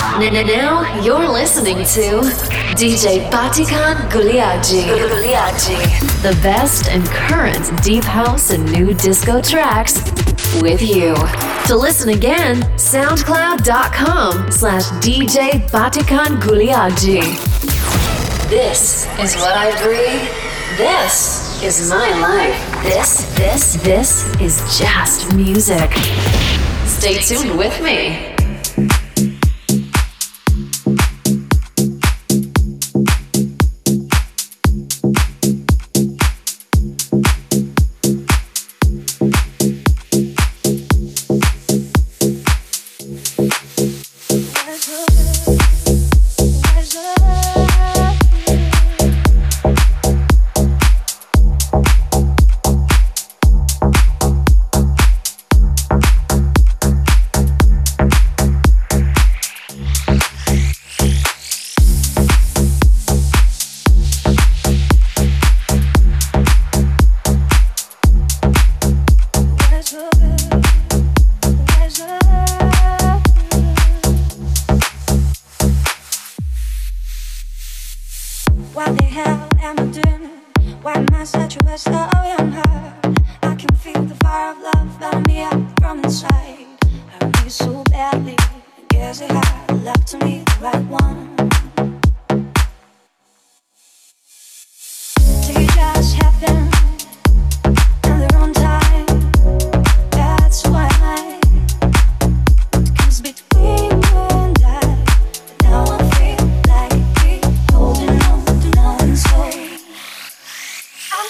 Now you're listening to DJ Batikan Guliaji. The best and current deep house and new disco tracks with you. To listen again, soundcloud.com slash DJ Batikan Guliaji. This is what I breathe. This is my life. This, this, this is just music. Stay tuned with me.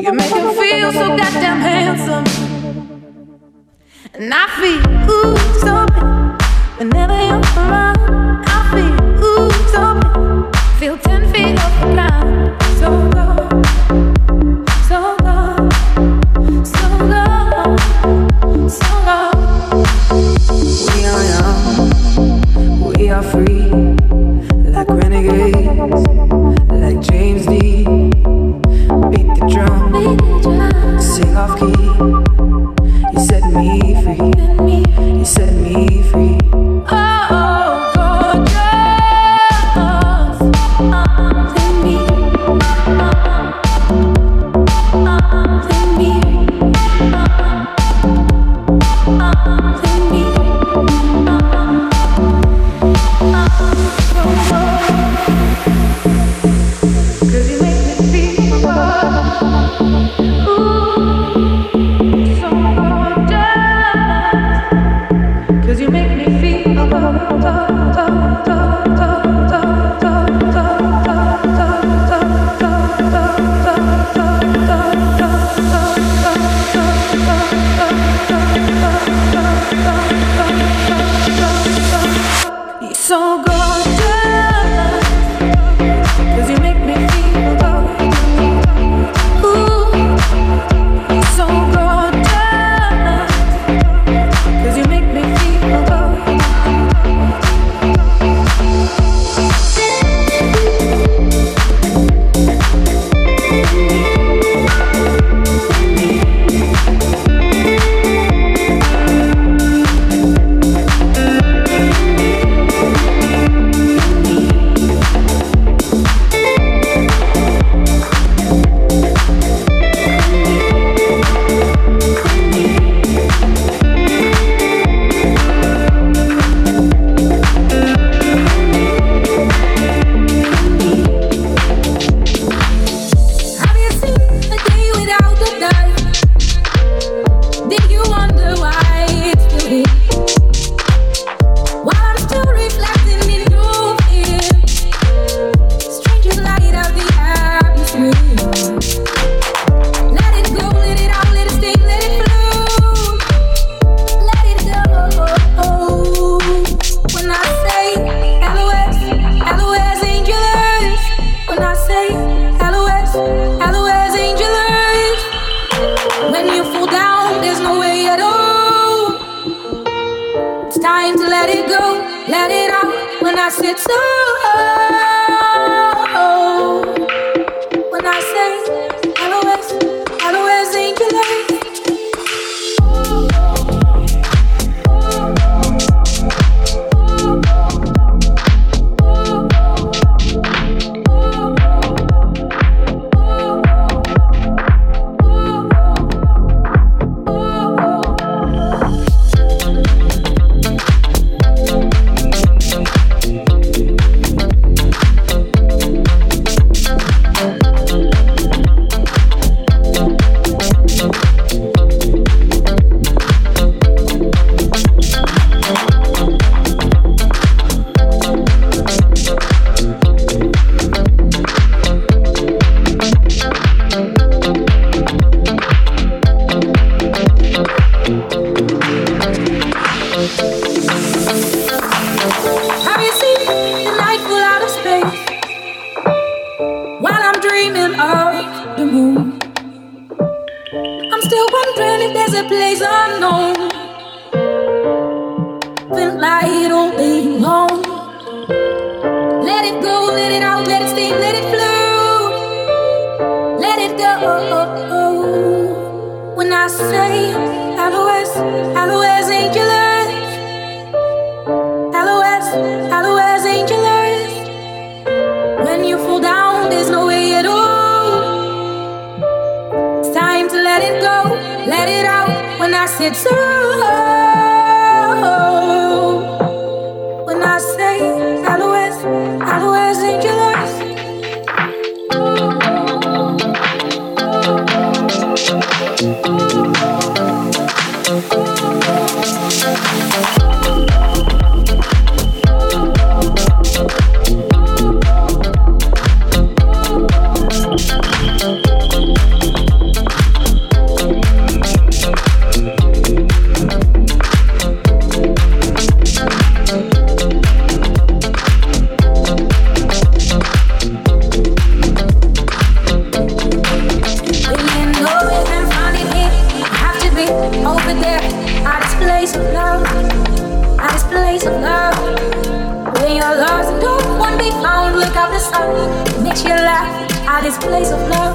You make me feel so goddamn handsome. And I feel ooh, so bad. Whenever you're around, I feel ooh, so bad. Feel ten feet off the ground. So cold. Of key.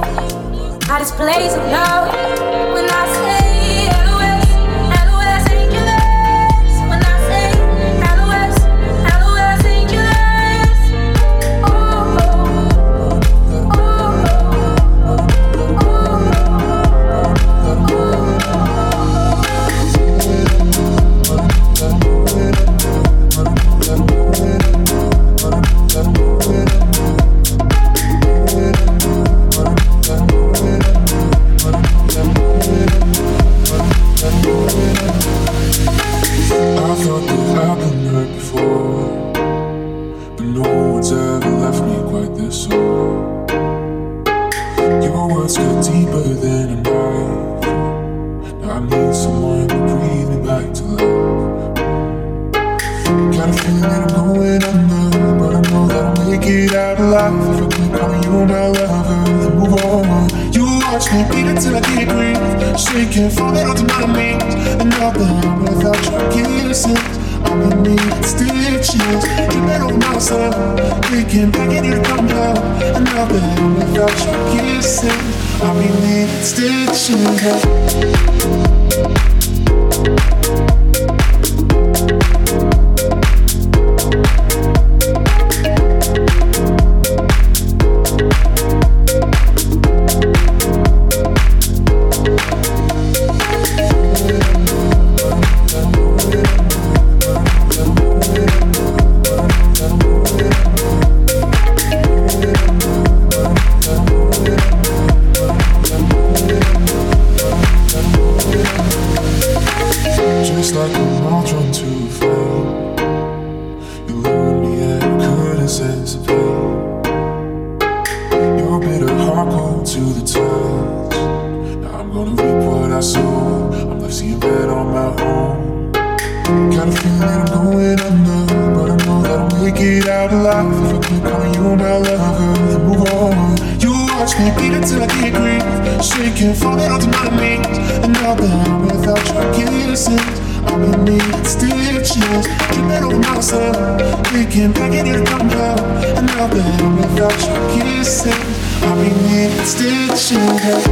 I just place in love. When I say can't fall out to my knees. And nothing without your kisses. I would need stitches. You better know myself. We can back in come down. And nothing without your kisses. I would need stitches. You. Your bitter heart to the. Now I'm gonna reap what I sow. I'm left seeing on my own. Got a feeling I'm going under, but I know that I'll make it out alive. If I keep calling you my lover, then move on. You watch me bleed it till I can't breathe, shaking, falling onto my knees. And now that I'm without your kisses helping me at stitches. Keep it on myself, thinking back in your dumb hell. And now that I'm without your kissing, helping me at stitches.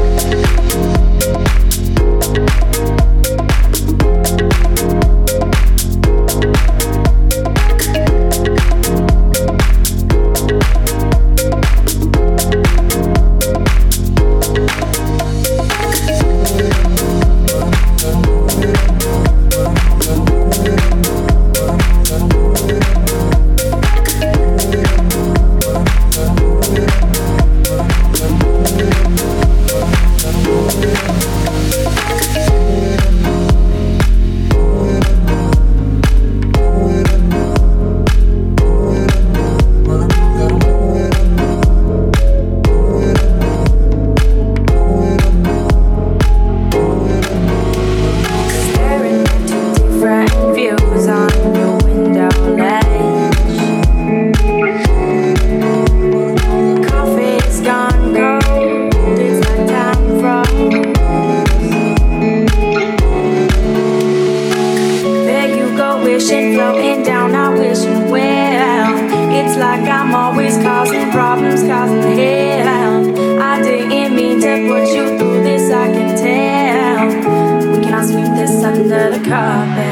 put you through this, I can tell. We cannot sweep this under the carpet.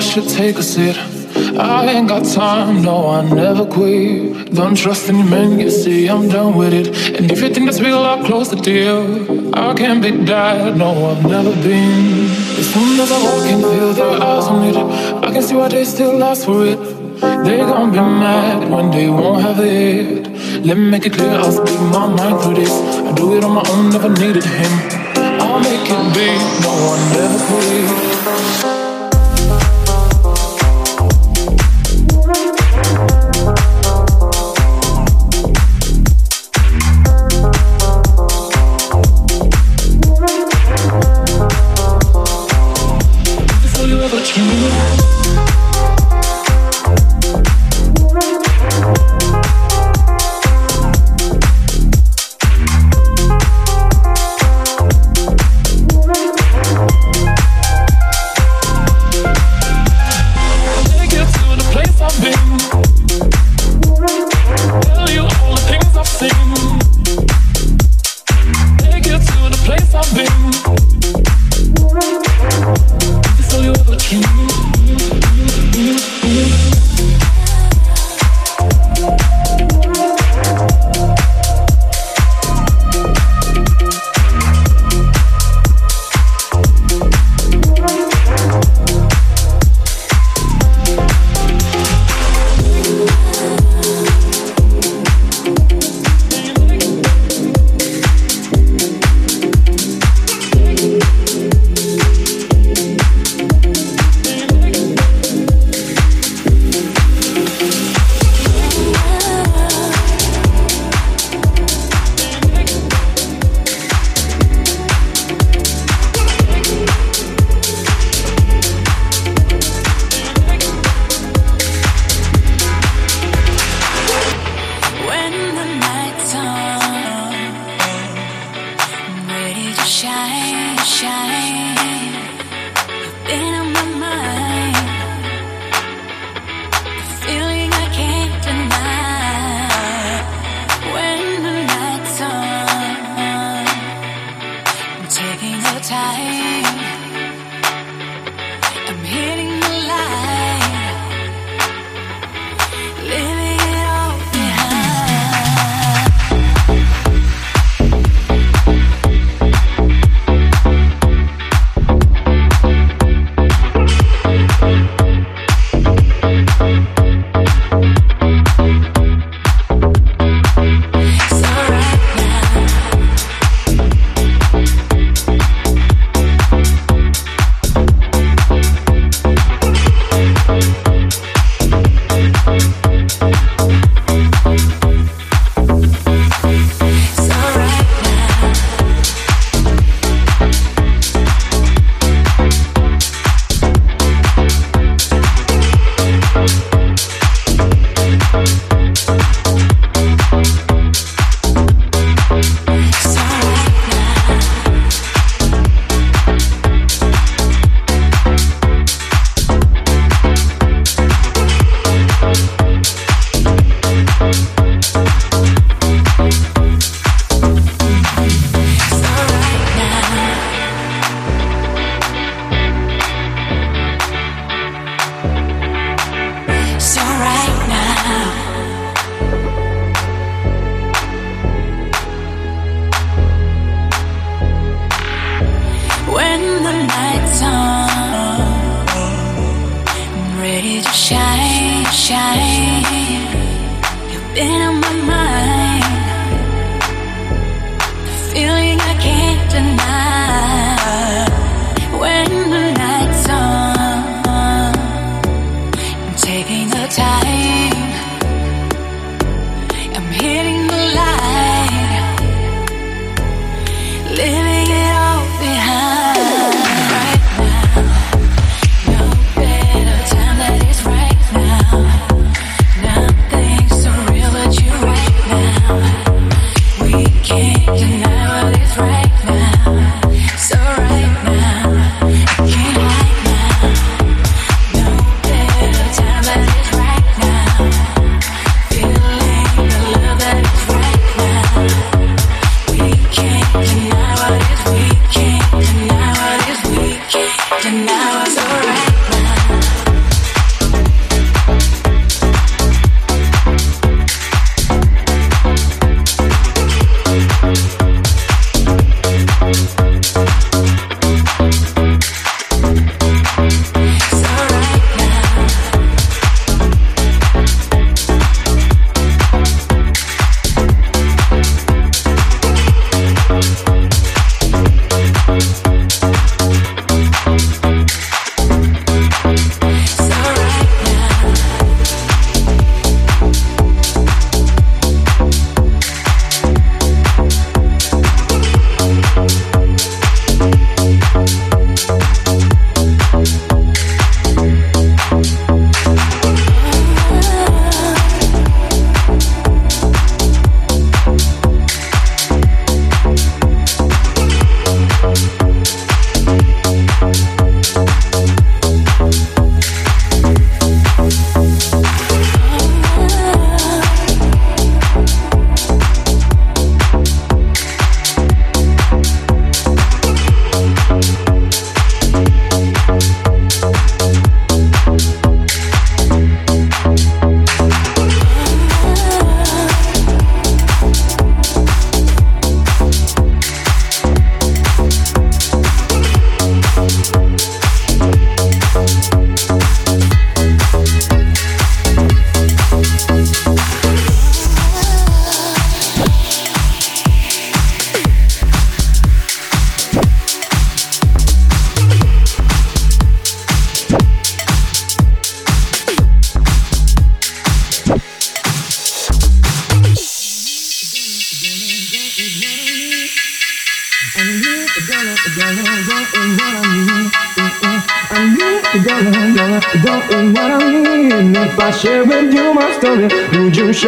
Wash it, take a sit. I ain't got time, no, I never quit. Don't trust any man, you see, I'm done with it. And if you think that's real, I'll close the deal. I can't be that, no, I've never been. As soon as I walk in, feel their eyes on it. I can see why they still ask for it. They gon' be mad when they won't have it. Let me make it clear, I'll speak my mind through this. I do it on my own, never needed him. I'll make it big, no, I never quit.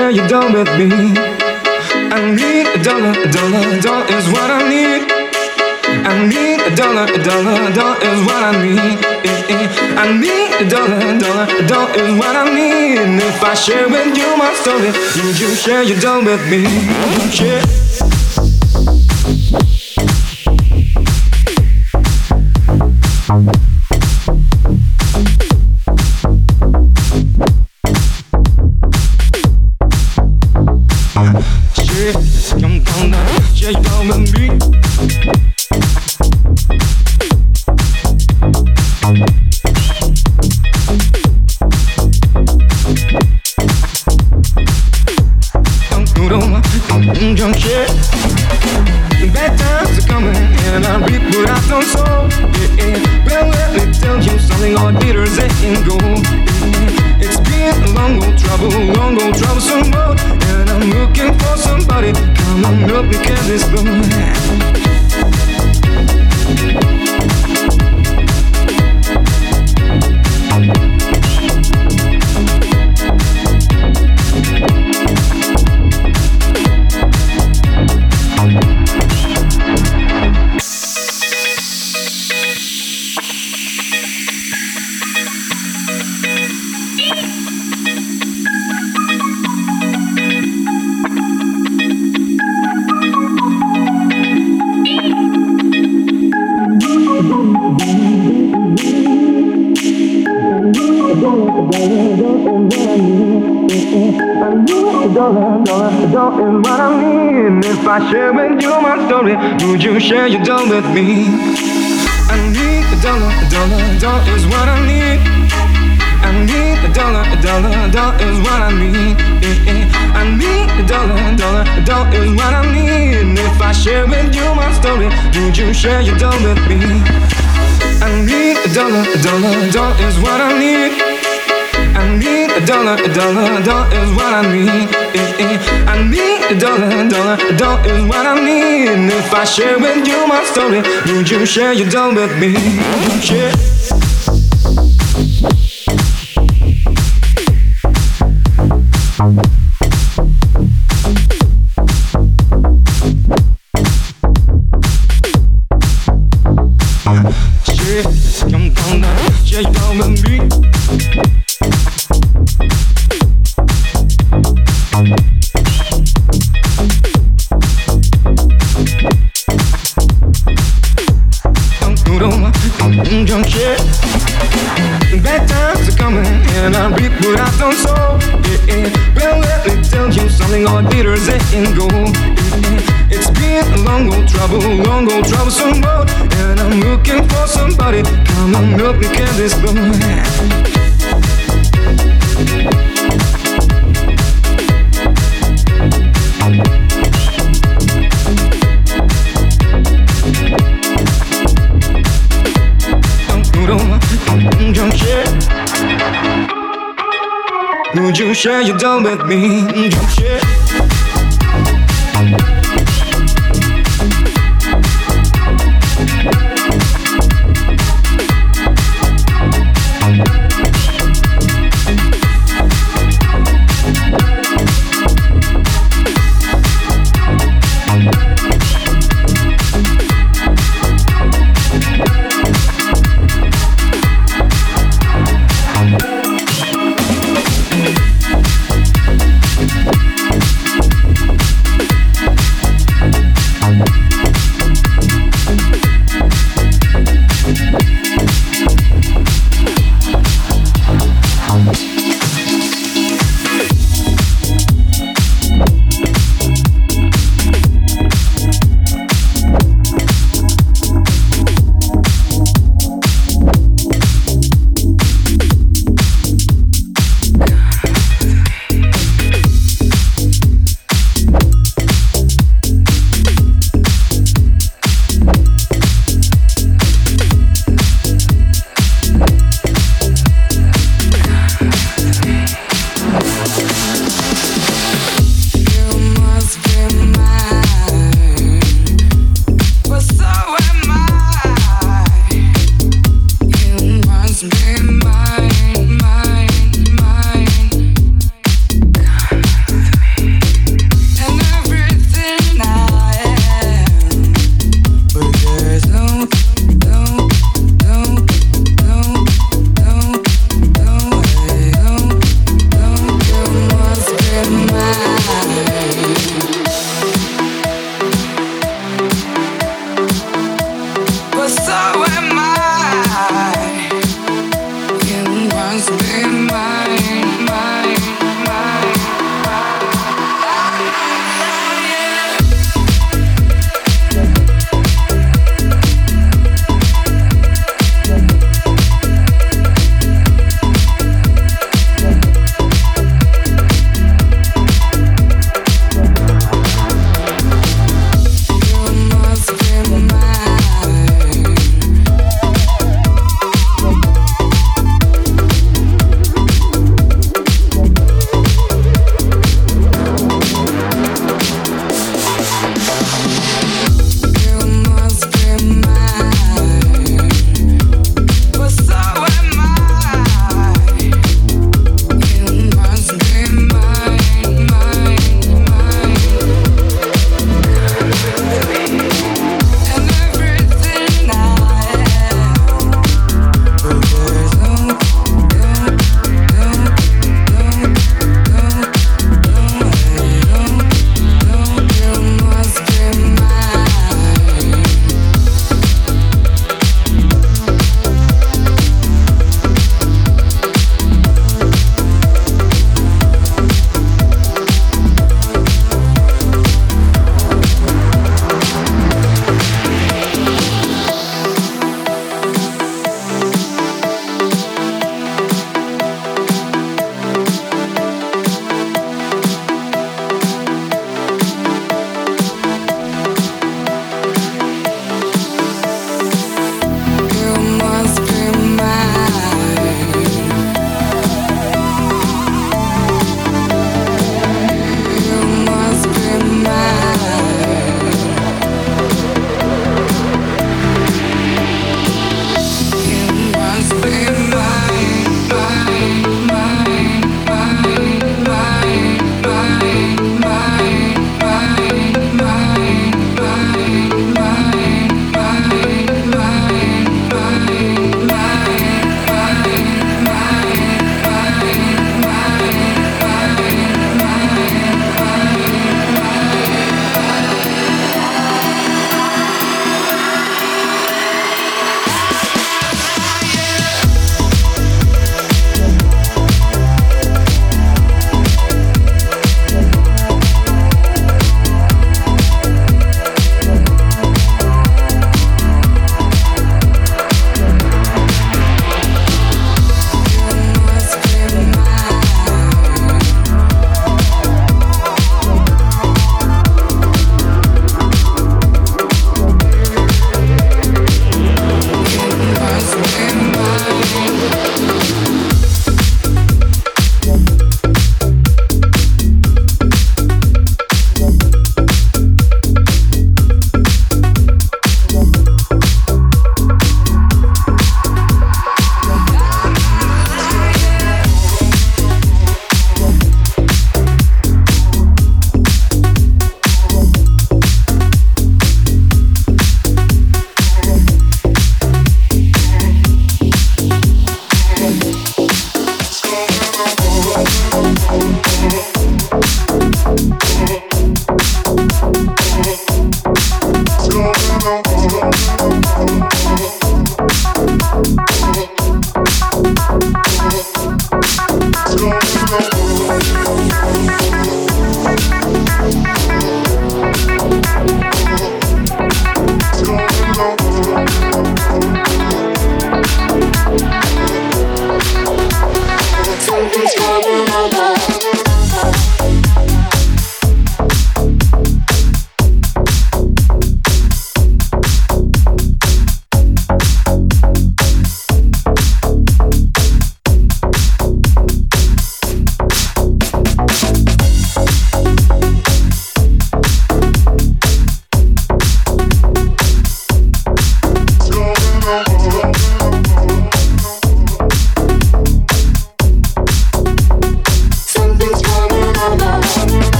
yeah, you done with me. I need a dollar, a dollar, a dollar is what I need. I need a dollar, a dollar, a dollar is what I need. I need a dollar, a dollar, a dollar is what I need. If I share with you my story, you, you share your dollar with me. Share. and junk shit. Bad times are coming and I reap what I've done so. Yeah, yeah. Well, let me tell you something, all bitters ain't gold. It's been a long old trouble, long old troublesome road. And I'm looking for somebody, come and help me carry this load. I need a dollar, a dollar, a dollar is what I need. I need a dollar, a dollar, a dollar is what I need. I need a dollar, a dollar, a dollar is what I need. And if I share with you my story, would you share your dollar with me? I need a dollar, a dollar, a dollar is what I need. I need a dollar, a dollar, a dollar is what I need. I need Dollar, dollar, dollar is what I need. If I share with you my story, would you share your doll with me? Share. Share your dough with me?